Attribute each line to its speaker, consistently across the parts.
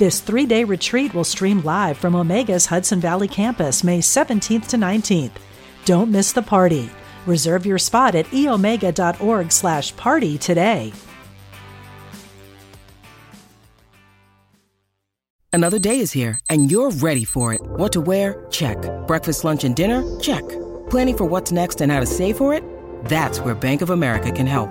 Speaker 1: This three day retreat will stream live from Omega's Hudson Valley campus May 17th to 19th. Don't miss the party. Reserve your spot at eomega.org slash party today.
Speaker 2: Another day is here, and you're ready for it. What to wear? Check. Breakfast, lunch, and dinner? Check. Planning for what's next and how to save for it? That's where Bank of America can help.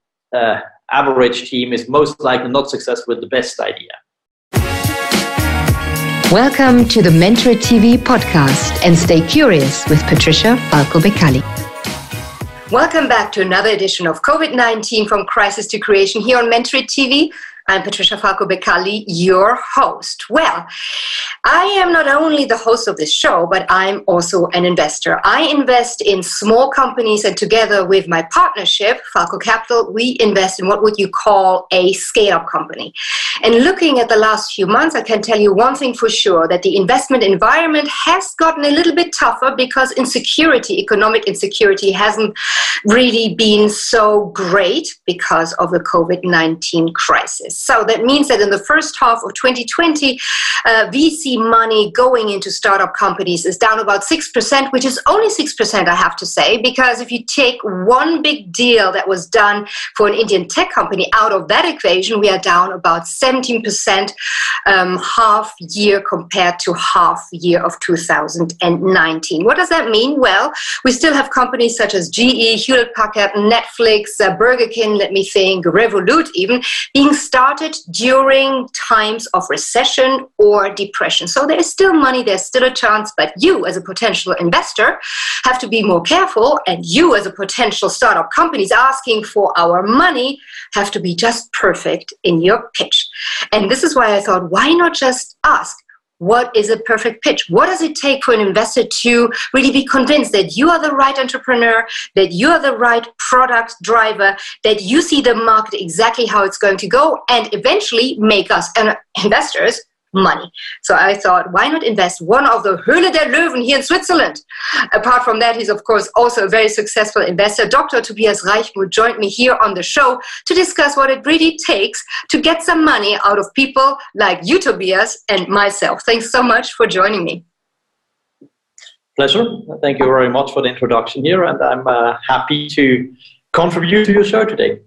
Speaker 3: uh, average team is most likely not successful with the best idea.
Speaker 4: Welcome to the Mentor TV podcast and stay curious with Patricia Falco Beccalli. Welcome back to another edition of COVID 19 from Crisis to Creation here on Mentor TV. I'm Patricia Falco Beccalli, your host. Well, I am not only the host of this show, but I'm also an investor. I invest in small companies, and together with my partnership, Falco Capital, we invest in what would you call a scale up company. And looking at the last few months, I can tell you one thing for sure that the investment environment has gotten a little bit tougher because insecurity, economic insecurity, hasn't really been so great because of the COVID 19 crisis. So that means that in the first half of 2020, uh, VC money going into startup companies is down about 6%, which is only 6%, I have to say, because if you take one big deal that was done for an Indian tech company out of that equation, we are down about 17% um, half year compared to half year of 2019. What does that mean? Well, we still have companies such as GE, Hewlett Packard, Netflix, uh, Burger King, let me think, Revolut even, being started during times of recession or depression. So there is still money, there's still a chance, but you as a potential investor have to be more careful, and you as a potential startup company is asking for our money have to be just perfect in your pitch. And this is why I thought, why not just ask? What is a perfect pitch? What does it take for an investor to really be convinced that you are the right entrepreneur, that you are the right product driver, that you see the market exactly how it's going to go, and eventually make us uh, investors money. So I thought, why not invest one of the Höhle der Löwen here in Switzerland? Apart from that, he's of course also a very successful investor. Dr. Tobias Reichmuth joined me here on the show to discuss what it really takes to get some money out of people like you, Tobias, and myself. Thanks so much for joining me.
Speaker 3: Pleasure. Thank you very much for the introduction here, and I'm uh, happy to contribute to your show today.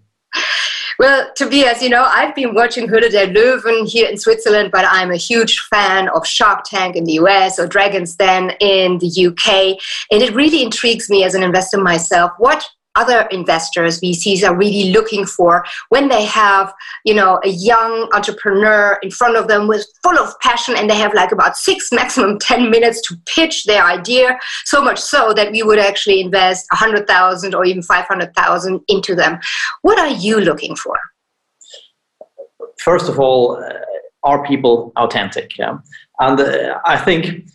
Speaker 4: Well, Tobias, you know, I've been watching Höhle der Löwen here in Switzerland, but I'm a huge fan of Shark Tank in the US or Dragon's Den in the UK. And it really intrigues me as an investor myself. What other investors vcs are really looking for when they have you know a young entrepreneur in front of them with full of passion and they have like about six maximum 10 minutes to pitch their idea so much so that we would actually invest 100000 or even 500000 into them. What are you looking for?
Speaker 3: First of all uh, are people authentic? Yeah? and uh, i think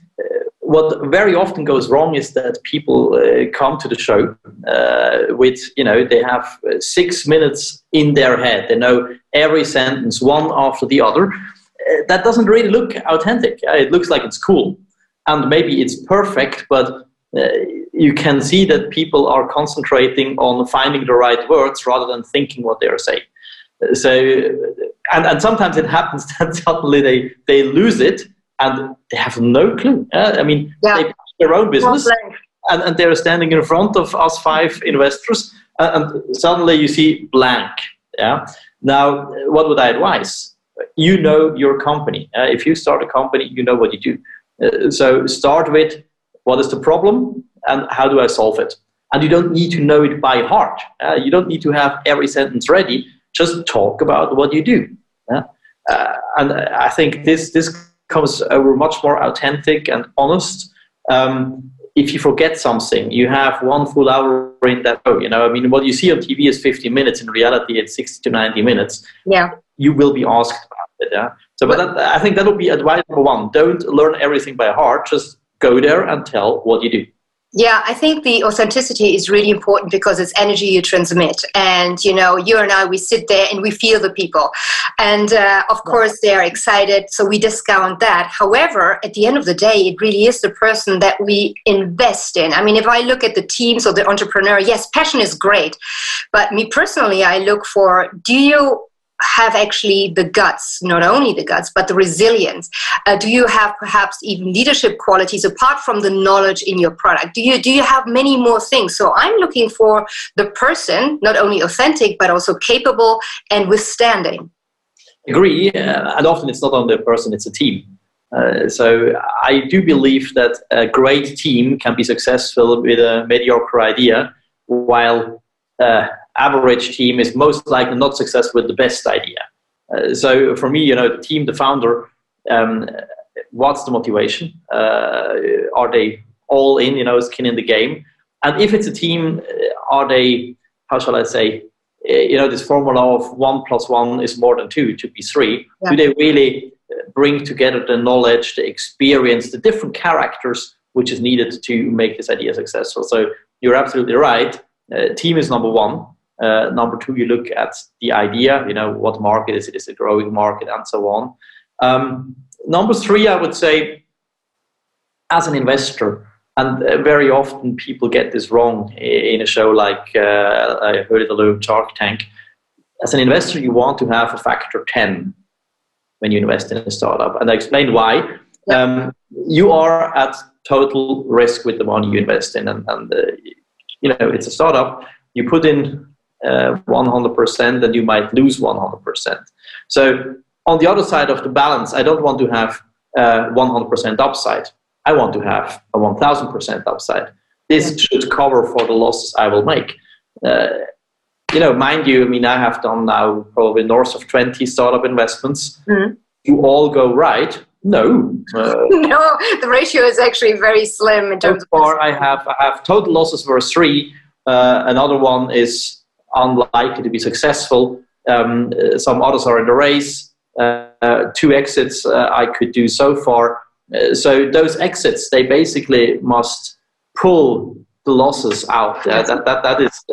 Speaker 3: what very often goes wrong is that people uh, come to the show uh, with, you know, they have uh, six minutes in their head. They know every sentence one after the other. Uh, that doesn't really look authentic. Uh, it looks like it's cool. And maybe it's perfect, but uh, you can see that people are concentrating on finding the right words rather than thinking what they are saying. So, and, and sometimes it happens that suddenly they, they lose it and they have no clue. Uh, I mean, yeah. they their own business, and, and they're standing in front of us five investors, uh, and suddenly you see blank. Yeah. Now, what would I advise? you know your company. Uh, if you start a company, you know what you do. Uh, so start with what is the problem and how do I solve it? And you don't need to know it by heart. You don't need to have every sentence ready. Just talk about what you do. And I think this, this comes over much more authentic and honest. Um, if you forget something, you have one full hour in that show. You know, I mean, what you see on TV is 50 minutes. In reality, it's 60 to 90 minutes.
Speaker 4: Yeah.
Speaker 3: You will be asked about it. Yeah. So, but that, I think that would be advice number one. Don't learn everything by heart. Just go there and tell what you do.
Speaker 4: Yeah, I think the authenticity is really important because it's energy you transmit. And, you know, you and I, we sit there and we feel the people. And uh, of course, they're excited, so we discount that. However, at the end of the day, it really is the person that we invest in. I mean, if I look at the teams or the entrepreneur, yes, passion is great. But me personally, I look for do you have actually the guts, not only the guts, but the resilience? Uh, do you have perhaps even leadership qualities apart from the knowledge in your product? Do you do you have many more things? So I'm looking for the person, not only authentic but also capable and withstanding.
Speaker 3: Agree, uh, and often it's not only a person; it's a team. Uh, so I do believe that a great team can be successful with a mediocre idea, while uh, average team is most likely not successful with the best idea. Uh, so for me, you know, the team, the founder, um, what's the motivation? Uh, are they all in, you know, skin in the game? And if it's a team, uh, are they, how shall I say, uh, you know, this formula of one plus one is more than two, to be three. Yeah. Do they really uh, bring together the knowledge, the experience, the different characters which is needed to make this idea successful? So you're absolutely right. Uh, team is number one. Uh, number two, you look at the idea, you know, what market is it? Is it a growing market and so on. Um, number three, I would say, as an investor, and uh, very often people get this wrong in a show like uh, Höhle der Löwen, Shark Tank. As an investor, you want to have a factor 10 when you invest in a startup. And I explain why. Um, you are at total risk with the money you invest in. And, and uh, you know, it's a startup. You put in uh, 100% and you might lose 100%. So on the other side of the balance, I don't want to have uh, 100% upside. I want to have a 1000% upside. This should cover for the losses I will make. Uh, you know, mind you, I mean, I have done now probably north of 20 startup investments. Mm-hmm. You all go right. No.
Speaker 4: Uh, no, the ratio is actually very slim in terms
Speaker 3: so far, I have, I have total losses were three. Uh, another one is unlikely to be successful. Um, some others are in the race. Uh, two exits uh, I could do so far. Uh, so those exits, they basically must pull the losses out. that, that, that is,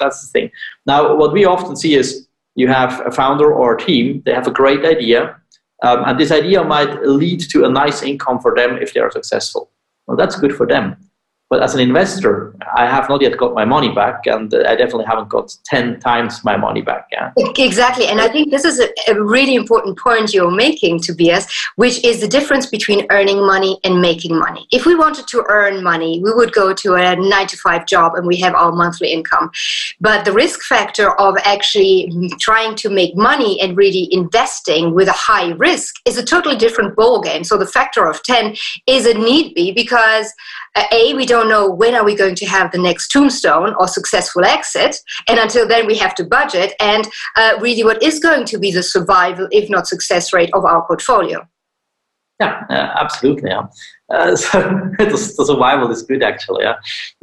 Speaker 3: that's the thing. Now, what we often see is you have a founder or a team, they have a great idea, um, and this idea might lead to a nice income for them if they are successful. Well, that's good for them. But as an investor, I have not yet got my money back, and uh, I definitely haven't got 10 times my money back. Yeah.
Speaker 4: Exactly. And I think this is a, a really important point you're making, Tobias, which is the difference between earning money and making money. If we wanted to earn money, we would go to a nine to five job and we have our monthly income. But the risk factor of actually trying to make money and really investing with a high risk is a totally different ballgame. So the factor of 10 is a need be because uh, a we don't know when are we going to have the next tombstone or successful exit and until then we have to budget and uh, really what is going to be the survival if not success rate of our portfolio
Speaker 3: yeah uh, absolutely yeah. Uh, so the, survival is good actually yeah.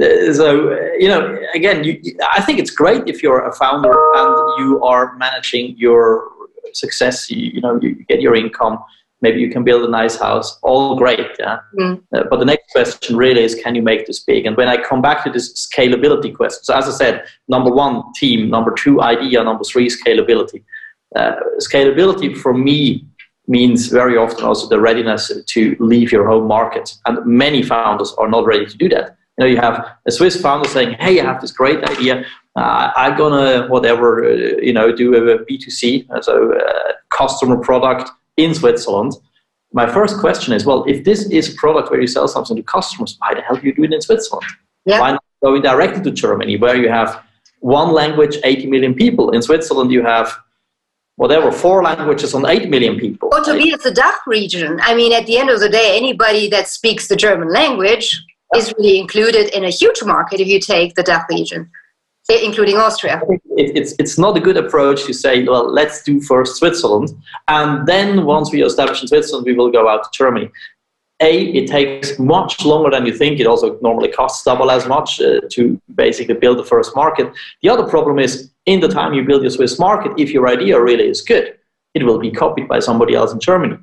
Speaker 3: Uh, so you know again you, i think it's great if you're a founder and you are managing your success you, you know you get your income maybe you can build a nice house. All great yeah? Mm. uh, but the next question really is can you make this big? And when i come back to this scalability question so as i said number one team. Number two idea. Number three scalability. Uh, scalability for me means very often also the readiness to leave your home market. And many founders are not ready to do that. You know you have a swiss founder saying hey i have this great idea. Uh, i'm gonna whatever uh, you know do a b2c so uh, customer product in Switzerland, my first question is, well, if this is a product where you sell something to customers, why the hell do you do it in Switzerland? Yeah. Why not going directly to Germany, where you have one language, 80 million people? In Switzerland, you have whatever, four languages on 8 million people.
Speaker 4: Or to be at the DACH region. I mean, at the end of the day, anybody that speaks the German language is really included in a huge market if you take the DACH region, including Austria.
Speaker 3: It, it's, it's not a good approach to say, well, let's do first Switzerland, and then once we establish in Switzerland, we will go out to Germany. A, it takes much longer than you think. It also normally costs double as much uh, to basically build the first market. The other problem is, in the time you build your Swiss market, if your idea really is good, it will be copied by somebody else in Germany.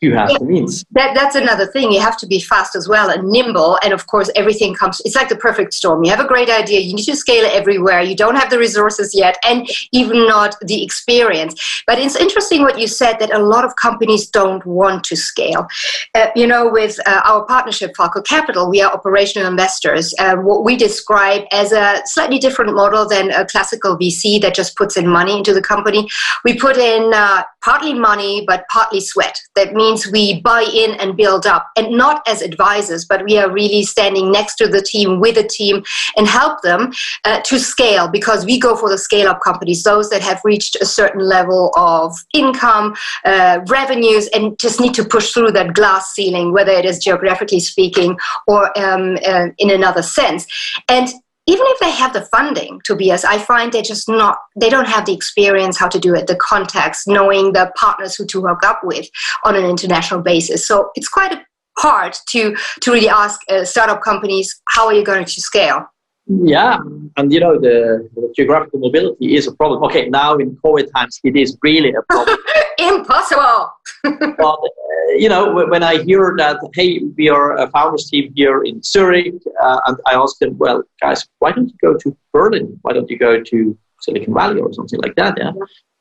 Speaker 3: You have yeah, the means.
Speaker 4: That, that's another thing. You have to be fast as well and nimble. And of course, everything comes, it's like the perfect storm. You have a great idea, you need to scale it everywhere. You don't have the resources yet, and even not the experience. But it's interesting what you said that a lot of companies don't want to scale. Uh, you know, with uh, our partnership, Falco Capital, we are operational investors. Uh, what we describe as a slightly different model than a classical VC that just puts in money into the company. We put in uh, partly money, but partly sweat that means we buy in and build up, and not as advisors, but we are really standing next to the team, with the team, and help them uh, to scale because we go for the scale up companies, those that have reached a certain level of income, uh, revenues, and just need to push through that glass ceiling, whether it is geographically speaking or um, uh, in another sense. And even if they have the funding to be Tobias, I find they just not they don't have the experience how to do it, the context, knowing the partners who to hook up with on an international basis. So it's quite hard to to really ask uh, startup companies how are you going to scale.
Speaker 3: Yeah, and you know the, the, geographical mobility is a problem. Okay, now in COVID times, it is really a problem.
Speaker 4: Impossible.
Speaker 3: but uh, you know, when I hear that, hey, we are a founders team here in Zurich, uh, and I ask them, well, guys, why don't you go to Berlin? Why don't you go to Silicon Valley or something like that? Yeah.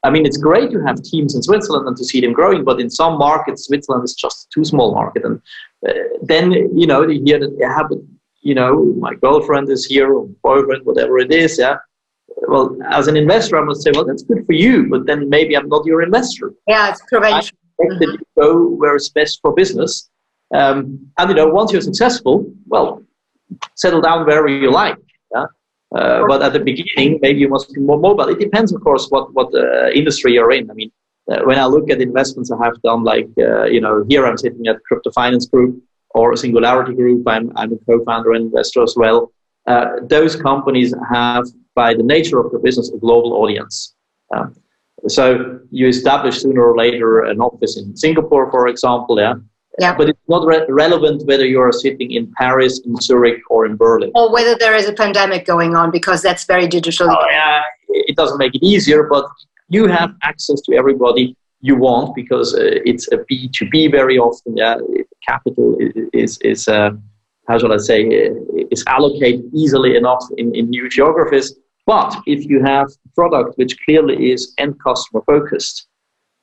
Speaker 3: I mean, it's great to have teams in Switzerland and to see them growing, but in some markets, Switzerland is just too small market, and uh, then you know you hear that yeah, but you know, my girlfriend is here, or boyfriend, whatever it is, yeah. Well, as an investor, I must say, well, that's good for you, but then maybe I'm not your investor.
Speaker 4: Yeah, it's prevention.
Speaker 3: I mm-hmm. that you go where it's best for business. Um, and, you know, once you're successful, well, settle down wherever you like. Yeah? Uh, but at the beginning, maybe you must be more mobile. It depends, of course, what, what uh, industry you're in. I mean, uh, when I look at investments I have done, like, uh, you know, here I'm sitting at Crypto Finance Group, or Singularity Group. I'm, I'm a co-founder and investor as well. Uh, those companies have, by the nature of their business, a global audience. Uh, so you establish sooner or later an office in Singapore, for example, yeah. Yeah. But it's not re- relevant whether you're sitting in Paris, in Zurich, or in Berlin.
Speaker 4: Or whether there is a pandemic going on, because that's very digital.
Speaker 3: Oh, yeah, it doesn't make it easier, but you have access to everybody you want because uh, it's a B2B very often. Yeah, capital is, is uh, how shall I say, uh, is allocated easily enough in, in new geographies. But if you have a product which clearly is end customer focused,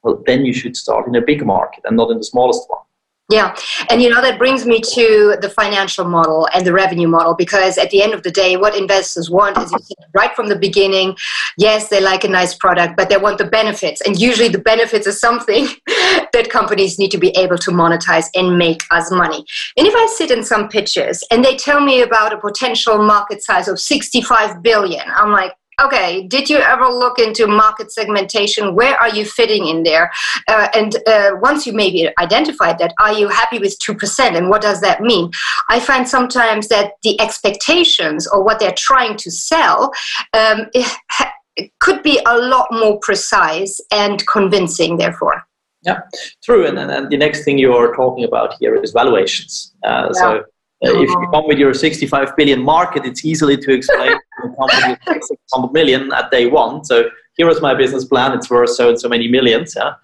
Speaker 3: well, then you should start in a big market and not in the smallest one.
Speaker 4: Yeah. And you know, that brings me to the financial model and the revenue model because at the end of the day, what investors want is right from the beginning, yes, they like a nice product, but they want the benefits. And usually the benefits are something that companies need to be able to monetize and make us money. And if I sit in some pitches and they tell me about a potential market size of 65 billion, I'm like, okay did you ever look into market segmentation? Where are you fitting in there? Uh, and uh, once you maybe identified that are you happy with 2% and what does that mean? I find sometimes that the expectations or what they're trying to sell um, could be a lot more precise and convincing therefore.
Speaker 3: Yeah true. And, and, the next thing you're talking about here is valuations. Uh, yeah. so uh, if you come with your 65 billion market, it's easily to explain 600 million at day one. So here is my business plan. It's worth so and so many millions. Yeah,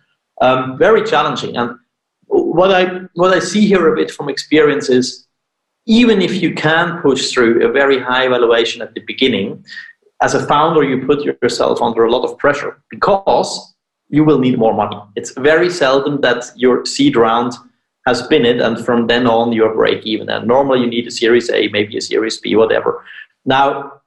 Speaker 3: um, very challenging. And what I what I see here a bit from experience is, even if you can push through a very high valuation at the beginning, as a founder, you put yourself under a lot of pressure because you will need more money. It's very seldom that your seed round has been it, and from then on you're break even. And normally you need a Series A, maybe a Series B, whatever. Now,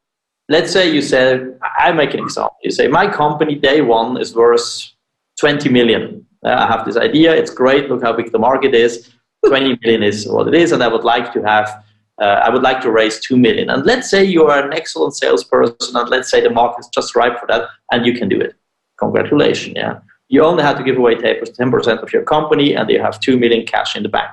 Speaker 3: let's say you say, I make an example. You say my company day one is worth 20 million. Uh, I have this idea. It's great. Look how big the market is. 20 million is what it is, and I would like to have. Uh, I would like to raise 2 million. And let's say you are an excellent salesperson, and let's say the market is just ripe for that, and you can do it congratulations. Yeah. You only had to give away 10% of your company and you have 2 million cash in the bank.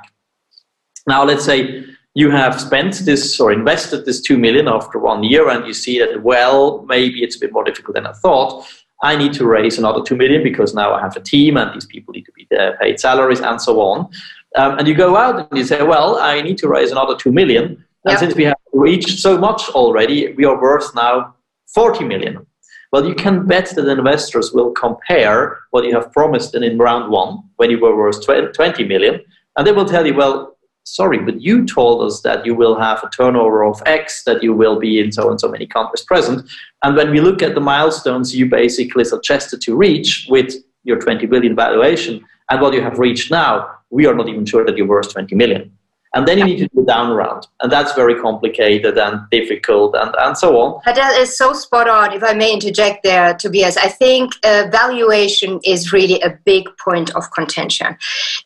Speaker 3: Now, let's say you have spent this or invested this 2 million after one year and you see that, well, maybe it's a bit more difficult than I thought. I need to raise another 2 million because now I have a team and these people need to be uh, paid salaries and so on. Um, and you go out and you say, well, I need to raise another 2 million. And yep. since we have reached so much already, we are worth now 40 million. Well, you can bet that investors will compare what you have promised in, in round one when you were worth 20 million, and they will tell you, well, sorry, but you told us that you will have a turnover of X, that you will be in so and so many countries present. And when we look at the milestones you basically suggested to reach with your 20 billion valuation and what you have reached now, we are not even sure that you're worth 20 million and then you need to do a down round. And that's very complicated and difficult and, and so on.
Speaker 4: Is so spot on if i may interject there tobias. I think uh, valuation is really a big point of contention.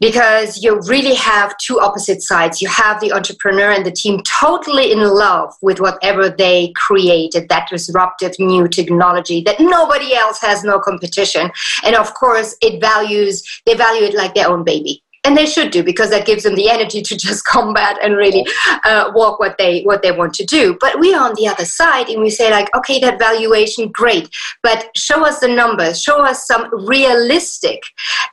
Speaker 4: Because you really have two opposite sides. You have the entrepreneur and the team totally in love with whatever they created that disruptive new technology that nobody else has no competition. And of course it values they value it like their own baby and they should do because that gives them the energy to just combat and really uh, walk what they what they want to do. But we are on the other side and we say like okay that valuation great. But show us the numbers show us some realistic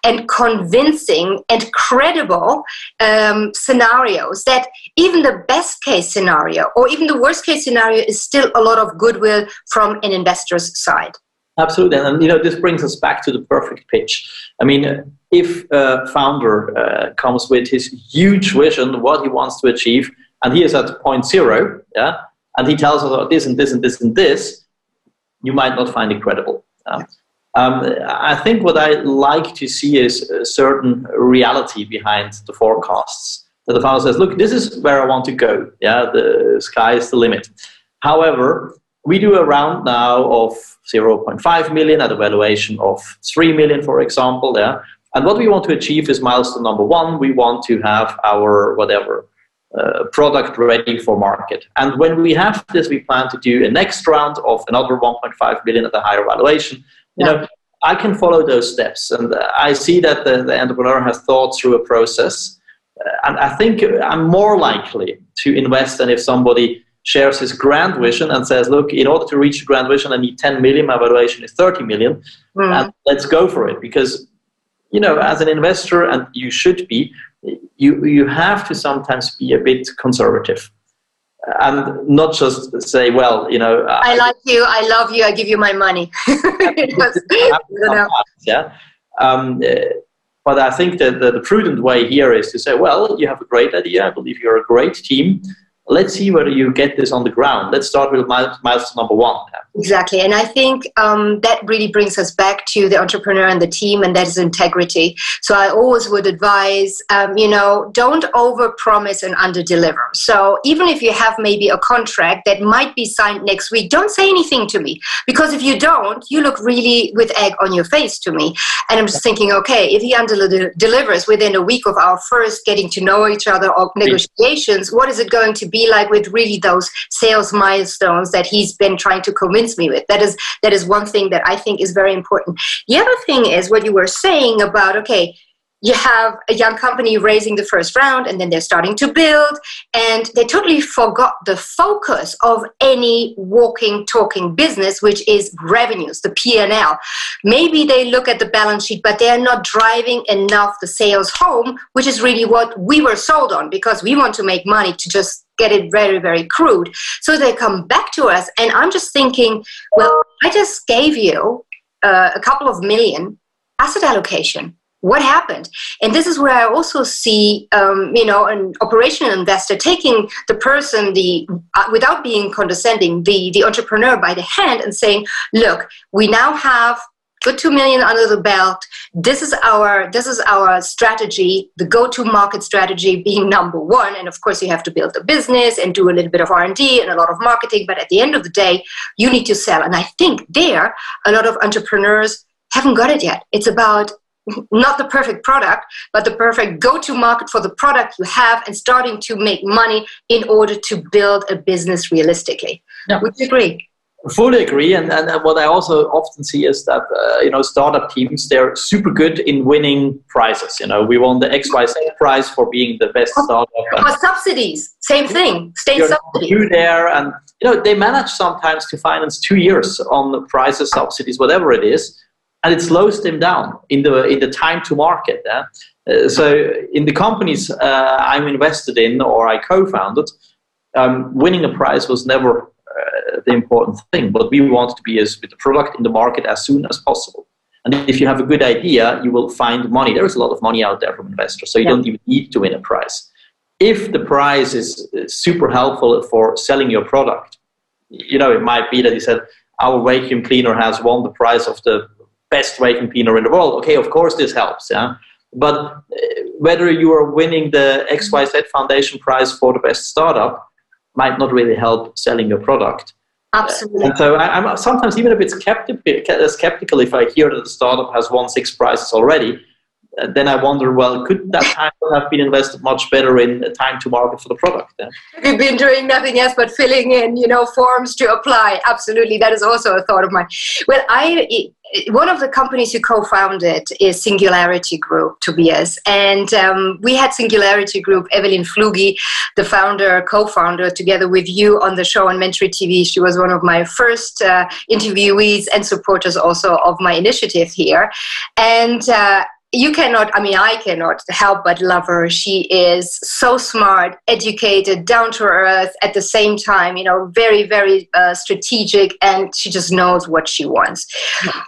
Speaker 4: and convincing and credible um, scenarios that even the best case scenario or even the worst case scenario is still a lot of goodwill from an investor's side
Speaker 3: Absolutely, and you know this brings us back to the perfect pitch. I mean, if a founder uh, comes with his huge vision, what he wants to achieve, and he is at point zero, yeah, and he tells us about this and this and this and this, you might not find it credible. Um, um, I think what I like to see is a certain reality behind the forecasts. That the founder says, "Look, this is where I want to go. Yeah, the sky is the limit." However, we do a round now of 0.5 million at a valuation of 3 million, for example. Yeah? And what we want to achieve is milestone number one. We want to have our whatever uh, product ready for market. And when we have this, we plan to do a next round of another 1.5 million at a higher valuation. You yeah. know, I can follow those steps, and I see that the, the entrepreneur has thought through a process. Uh, and I think I'm more likely to invest than if somebody shares his grand vision and says, look, in order to reach the grand vision, I need 10 million. My valuation is 30 million. Mm. And let's go for it. Because, you know, as an investor, and you should be, you, you have to sometimes be a bit conservative and not just say, well, you know,
Speaker 4: I, I like you, I love you, I give you my money.
Speaker 3: yeah. Um, but I think that the, the prudent way here is to say, well, you have a great idea. I believe you're a great team let's see whether you get this on the ground. Let's start with milestone number one.
Speaker 4: Exactly. And I think um, that really brings us back to the entrepreneur and the team, and that is integrity. So I always would advise, um, you know, don't over promise and under deliver. So even if you have maybe a contract that might be signed next week, don't say anything to me. Because if you don't, you look really with egg on your face to me. And I'm just thinking, okay, if he under delivers within a week of our first getting to know each other or negotiations, what is it going to be like with really those sales milestones that he's been trying to convince me with. That is that is one thing that I think is very important. The other thing is what you were saying about okay, you have a young company raising the first round and then they're starting to build and they totally forgot the focus of any walking talking business which is revenues the p&l maybe they look at the balance sheet but they're not driving enough the sales home which is really what we were sold on because we want to make money to just get it very very crude. So they come back to us and i'm just thinking well i just gave you uh, a couple of million asset allocation what happened. And this is where i also see um, you know an operational investor taking the person the uh, without being condescending the the entrepreneur by the hand and saying look we now have good 2 million under the belt. This is our this is our strategy the go to market strategy being number one. And of course you have to build a business and do a little bit of r&d and a lot of marketing. But at the end of the day you need to sell. And i think there a lot of entrepreneurs haven't got it yet. It's about not the perfect product, but the perfect go to market for the product you have and starting to make money in order to build a business realistically. Yeah. Would you agree?
Speaker 3: fully agree and, and what i also often see is that uh, you know startup teams they're super good in winning prizes you know we won the xyz prize for being the best startup
Speaker 4: or subsidies same thing state subsidies you
Speaker 3: there and you know they manage sometimes to finance two years on the prizes subsidies whatever it is and it slows them down in the in the time to market yeah? uh, so in the companies uh, i'm invested in or i co-founded um, winning a prize was never uh, the important thing. But we want to be as with the product in the market as soon as possible. And if you have a good idea, you will find money. There is a lot of money out there from investors, so you yeah. don't even need to win a prize. If the prize is super helpful for selling your product, you know, it might be that you said, our vacuum cleaner has won the prize of the best vacuum cleaner in the world. Okay, of course this helps, yeah. But uh, whether you are winning the XYZ Foundation prize for the best startup might not really help selling your product.
Speaker 4: Absolutely.
Speaker 3: And so I, am sometimes even a bit skeptical, skeptical if I hear that the startup has won six prizes already. Then I wonder, well, could that time have been invested much better in time to market for the product? Then?
Speaker 4: We've been doing nothing else but filling in, you know, forms to apply. Absolutely, that is also a thought of mine. Well, I one of the companies you co-founded is Singularity Group, Tobias, and um, we had Singularity Group, Evelyn Flugi, the founder, co-founder, together with you on the show on Mentory TV. She was one of my first uh, interviewees and supporters also of my initiative here, and. Uh, you cannot i mean i cannot help but love her. She is so smart educated down to earth at the same time you know very very uh, strategic and she just knows what she wants.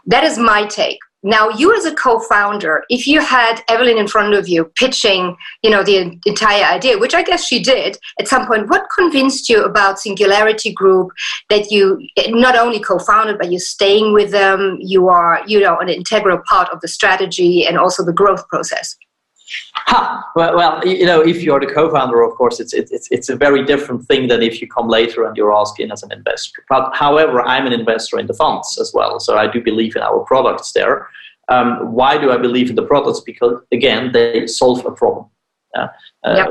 Speaker 4: That is my take now you as a co-founder if you had evelyn in front of you pitching you know the entire idea which i guess she did at some point what convinced you about singularity group that you not only co-founded but you're staying with them you are you know an integral part of the strategy and also the growth process
Speaker 3: Ha! Well, well, you know, if you're the co-founder, of course, it's, it's, it's a very different thing than if you come later and you're asking as an investor. But however, I'm an investor in the funds as well, so I do believe in our products there. Um, why do I believe in the products? Because again, they solve a problem. Uh.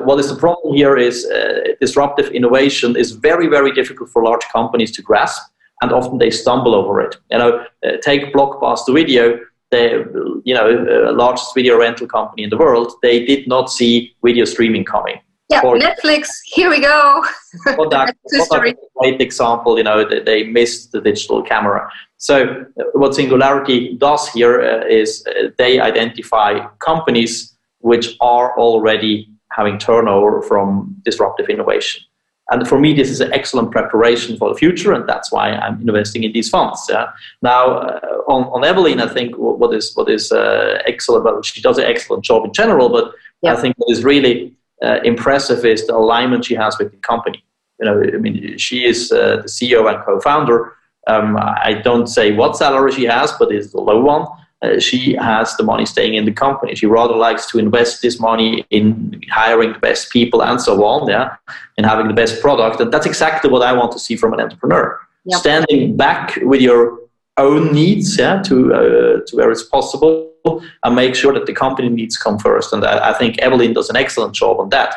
Speaker 3: What is the problem here is uh, disruptive innovation is very, very difficult for large companies to grasp, and often they stumble over it. You know, uh, take Blockbuster Video the you know uh, largest video rental company in the world, they did not see video streaming coming.
Speaker 4: Yeah, or, Netflix. Here we go.
Speaker 3: Kodak, Kodak a great example. You know, they, they, missed the digital camera. So uh, what Singularity does here uh, is uh, they identify companies which are already having turnover from disruptive innovation. And for me, this is an excellent preparation for the future, and that's why I'm investing in these funds. Yeah. Now, uh, on, on Evelyn, I think what is what is uh, excellent. Well, she does an excellent job in general, but yeah. I think what is really uh, impressive is the alignment she has with the company. You know, I mean, she is uh, the CEO and co-founder. Um, I don't say what salary she has, but it's a low one uh, she has the money staying in the company. She rather likes to invest this money in hiring the best people and so on, yeah, and having the best product. And that's exactly what I want to see from an entrepreneur. Yep. Standing back with your own needs, yeah, to uh, to where it's possible, and make sure that the company needs come first. And I, I think Evelyn does an excellent job on that.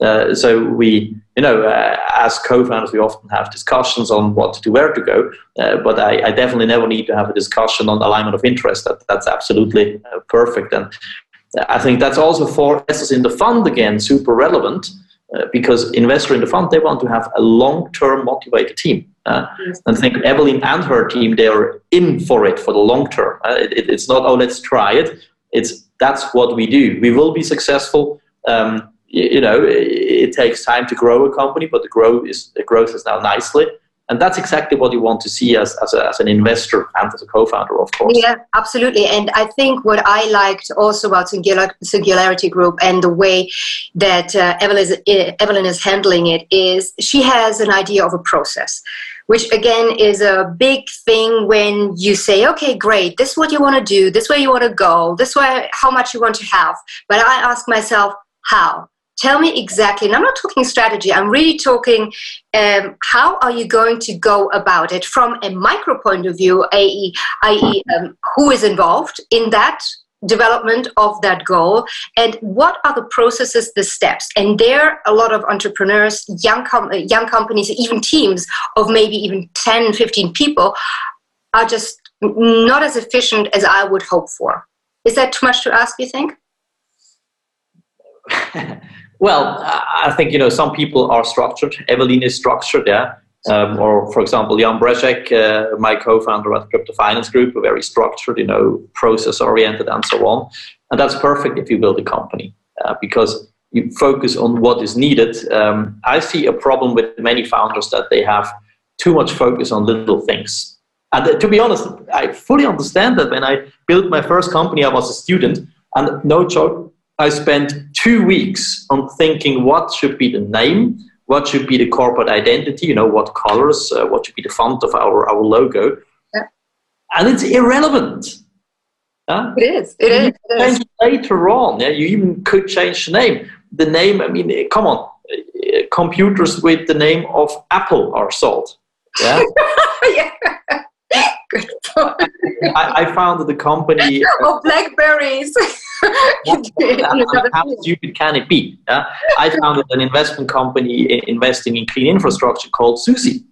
Speaker 3: Uh, so we, you know, uh, as co-founders, we often have discussions on what to do, where to go. Uh, but I, I, definitely never need to have a discussion on alignment of interest. That, that's absolutely uh, perfect. And I think that's also for us in the fund again super relevant uh, because investor in the fund they want to have a long-term motivated team. Uh, and I think Evelyn and her team they are in for it for the long term. It, it's not oh let's try it. It's that's what we do. We will be successful. Um, you know, it, takes time to grow a company, but the growth is the growth is now nicely. And that's exactly what you want to see as, as, a, as an investor and as a co-founder, of course.
Speaker 4: Yeah, absolutely. And I think what I liked also about Singular, Singularity Group and the way that uh, Evelyn, is, Evelyn is handling it is she has an idea of a process which again is a big thing when you say, okay, great, this is what you want to do, this way you want to go, this way how much you want to have. But I ask myself, how? Tell me exactly and i'm not talking strategy i'm really talking um, how are you going to go about it from a micro point of view i.e., i.e. Um, who is involved in that development of that goal and what are the processes the steps and there a lot of entrepreneurs young com- young companies even teams of maybe even 10 15 people are just not as efficient as i would hope for is that too much to ask you think
Speaker 3: well i think you know some people are structured evelyn is structured yeah um, or, for example, Jan Brzezek, uh, my co-founder at Crypto Finance Group, very structured, you know, process-oriented, and so on. And that's perfect if you build a company uh, because you focus on what is needed. Um, I see a problem with many founders that they have too much focus on little things. And uh, to be honest, I fully understand that. When I built my first company, I was a student, and no joke, I spent two weeks on thinking what should be the name what should be the corporate identity, you know, what colors, uh, what should be the font of our, our logo. Yeah. And it's irrelevant.
Speaker 4: Huh? It is. It is.
Speaker 3: It is. Later on, yeah, you even could change the name. The name, I mean, come on, computers with the name of Apple are sold. Yeah. yeah. Good point. I, I founded the company.
Speaker 4: oh, blackberries.
Speaker 3: how stupid can it be? Yeah? I founded an investment company investing in clean infrastructure called SUSI.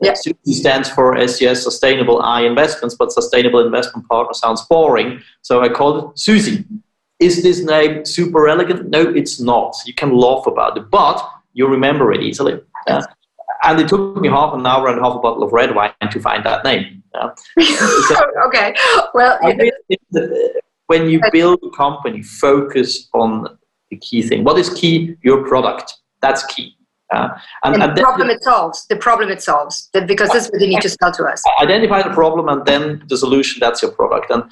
Speaker 3: Yeah. SUSI stands for SES Sustainable I Investments, but Sustainable Investment Partner sounds boring, so I called it SUSI. Is this name super elegant? No, it's not. You can laugh about it, but you remember it easily. Yeah? And it took me half an hour and half a bottle of red wine to find that name. Yeah?
Speaker 4: So okay. Well,
Speaker 3: when you build a company, focus on the key thing. What is key? Your product. That's key.
Speaker 4: Uh, and, and, and, the problem it solves. The problem it solves. Because this is what they need to sell to us.
Speaker 3: Identify the problem and then the solution. That's your product. And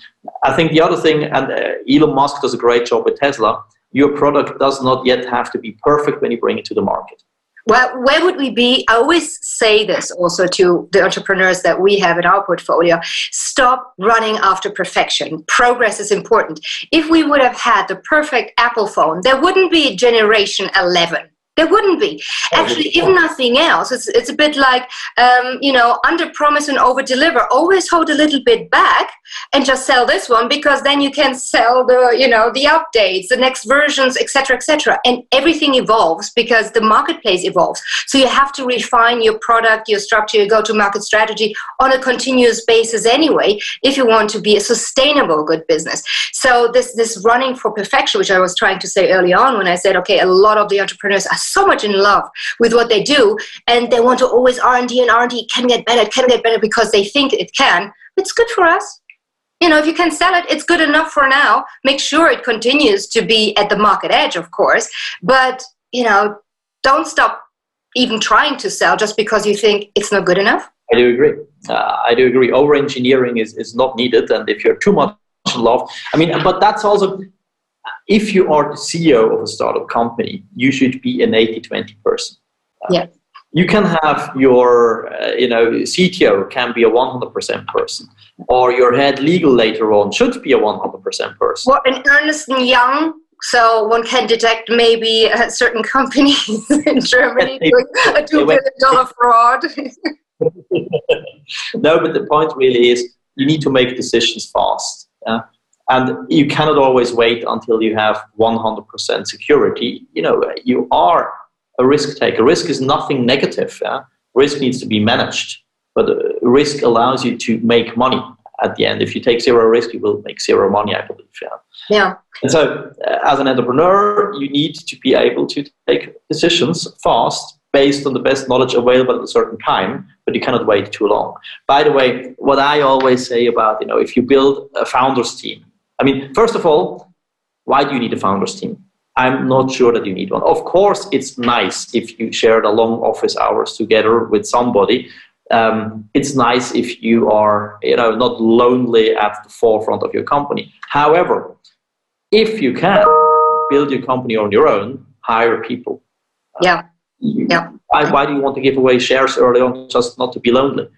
Speaker 3: I think the other thing, and uh, Elon Musk does a great job with Tesla. Your product does not yet have to be perfect when you bring it to the market.
Speaker 4: Well, where would we be? I always say this also to the entrepreneurs that we have in our portfolio stop running after perfection. Progress is important. If we would have had the perfect Apple phone, there wouldn't be generation 11 there wouldn't be. Actually, if nothing else, it's, it's a bit like, um, you know, under promise and over deliver. Always hold a little bit back and just sell this one because then you can sell the, you know, the updates, the next versions, etc., etc. And everything evolves because the marketplace evolves. So you have to refine your product, your structure, your go-to-market strategy on a continuous basis anyway, if you want to be a sustainable good business. So this this running for perfection, which I was trying to say early on when I said, okay, a lot of the entrepreneurs are so much in love with what they do and they want to always r&d and r&d can get better can get better because they think it can it's good for us. You know if you can sell it it's good enough for now. Make sure it continues to be at the market edge of course but you know don't stop even trying to sell just because you think it's not good enough.
Speaker 3: I do agree. Uh, i do agree. Over engineering is, is not needed and if you're too much in love i mean but that's also if you are the CEO of a startup company, you should be an 80-20 person.
Speaker 4: Yeah.
Speaker 3: You can have your, uh, you know, CTO can be a 100% person, or your head legal later on should be a 100% person.
Speaker 4: Well, in Ernst and Young, so one can detect maybe uh, certain companies in Germany doing a two billion dollar fraud.
Speaker 3: no, but the point really is you need to make decisions fast. Yeah? And you cannot always wait until you have 100% security. You know you are a risk taker. Risk is nothing negative yeah? risk needs to be managed but uh, risk allows you to make money at the end. If you take zero risk you will make zero money i believe
Speaker 4: yeah? Yeah.
Speaker 3: And so uh, as an entrepreneur you need to be able to take decisions fast based on the best knowledge available at a certain time, but you cannot wait too long. By the way, what I always say about, you know, if you build a founders team, I mean, first of all, why do you need a founders team? I'm not sure that you need one. Of course, it's nice if you share the long office hours together with somebody. Um, it's nice if you are, you know, not lonely at the forefront of your company. However, if you can build your company on your own, hire people.
Speaker 4: Yeah. yeah.
Speaker 3: Why, why do you want to give away shares early on just not to be lonely?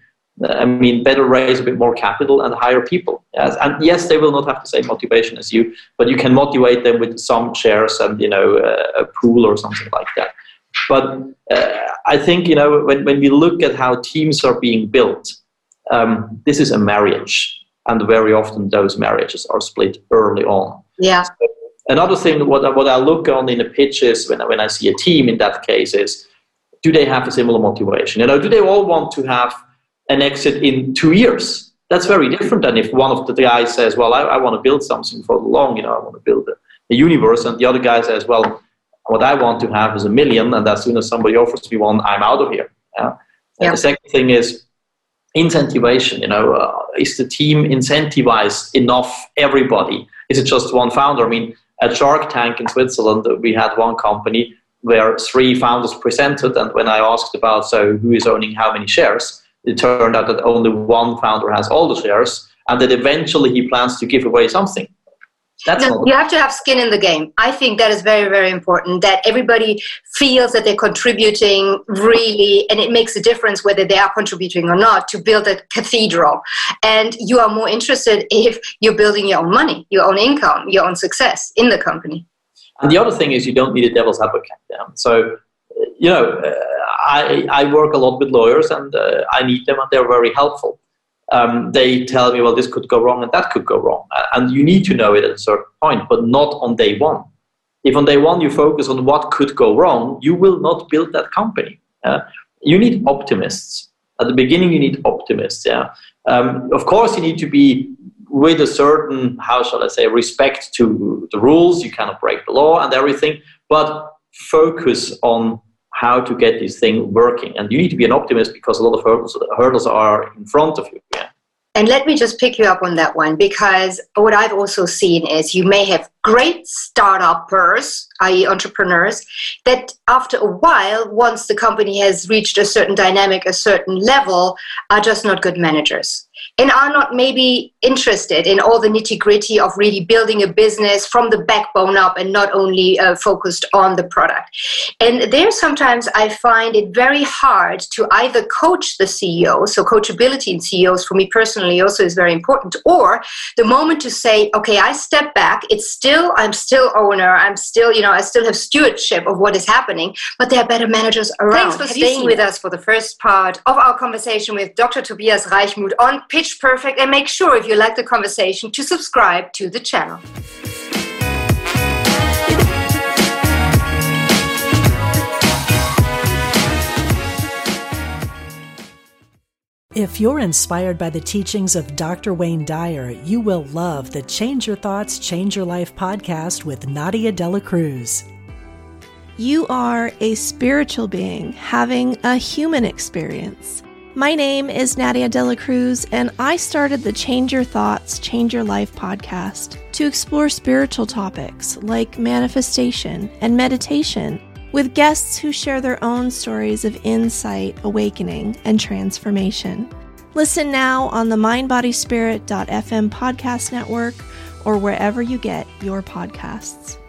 Speaker 3: I mean, better raise a bit more capital and hire people. Yes. And yes, they will not have the same motivation as you, but you can motivate them with some shares and you know a pool or something like that. But uh, I think you know when when we look at how teams are being built, um, this is a marriage. and very often those marriages are split early on.
Speaker 4: Yeah.
Speaker 3: So another thing, what I, what I look on in the pitches when I, when I see a team in that case is, do they have a similar motivation? You know, do they all want to have an exit in two years? That's very different than if one of the guys says, "Well, I, I want to build something for the long. You know, I want to build a, a universe," and the other guy says, "Well, what I want to have is a million, and as soon as somebody offers me one, I'm out of here." Yeah. And the second thing is incentivation. You know, uh, is the team incentivized enough? Everybody? Is it just one founder? I mean, at Shark Tank in Switzerland, we had one company where three founders presented, and when I asked about so who is owning how many shares, it turned out that only one founder has all the shares, and that eventually he plans to give away something.
Speaker 4: That's no, you have to have skin in the game. I think that is very, very important that everybody feels that they're contributing really, and it makes a difference whether they are contributing or not to build a cathedral. And you are more interested if you're building your own money, your own income, your own success in the company.
Speaker 3: And the other thing is, you don't need a devil's advocate. So, you know, I, I work a lot with lawyers and uh, I need them and they're very helpful um, they tell me, well, this could go wrong and that could go wrong. And you need to know it at a certain point, but not on day one. If on day one you focus on what could go wrong, you will not build that company. You need optimists. At the beginning, you need optimists. Yeah. Um, of course, you need to be with a certain, how shall I say, respect to the rules. You cannot break the law and everything, but focus on how to get this thing working. And you need to be an optimist because a lot of hurdles, hurdles are in front of you. Yeah.
Speaker 4: And let me just pick you up on that one because what I've also seen is you may have great startuppers, i.e., entrepreneurs, that after a while, once the company has reached a certain dynamic, a certain level, are just not good managers and are not maybe interested in all the nitty gritty of really building a business from the backbone up and not only uh, focused on the product. And there sometimes I find it very hard to either coach the CEO, so coachability in CEOs for me personally also is very important, or the moment to say, okay, I step back, it's still, I'm still owner, I'm still, you know, I still have stewardship of what is happening, but there are better managers around. Thanks for have staying with us for the first part of our conversation with Dr. Tobias Reichmuth on Pitch Perfect and make sure if you like the conversation to subscribe to the channel.
Speaker 1: If you're inspired by the teachings of Dr. Wayne Dyer, you will love the Change Your Thoughts, Change Your Life podcast with Nadia Dela Cruz.
Speaker 5: You are a spiritual being having a human experience. My name is Nadia Dela Cruz, and I started the Change Your Thoughts, Change Your Life podcast to explore spiritual topics like manifestation and meditation with guests who share their own stories of insight, awakening, and transformation. Listen now on the mindbodyspirit.fm podcast network or wherever you get your podcasts.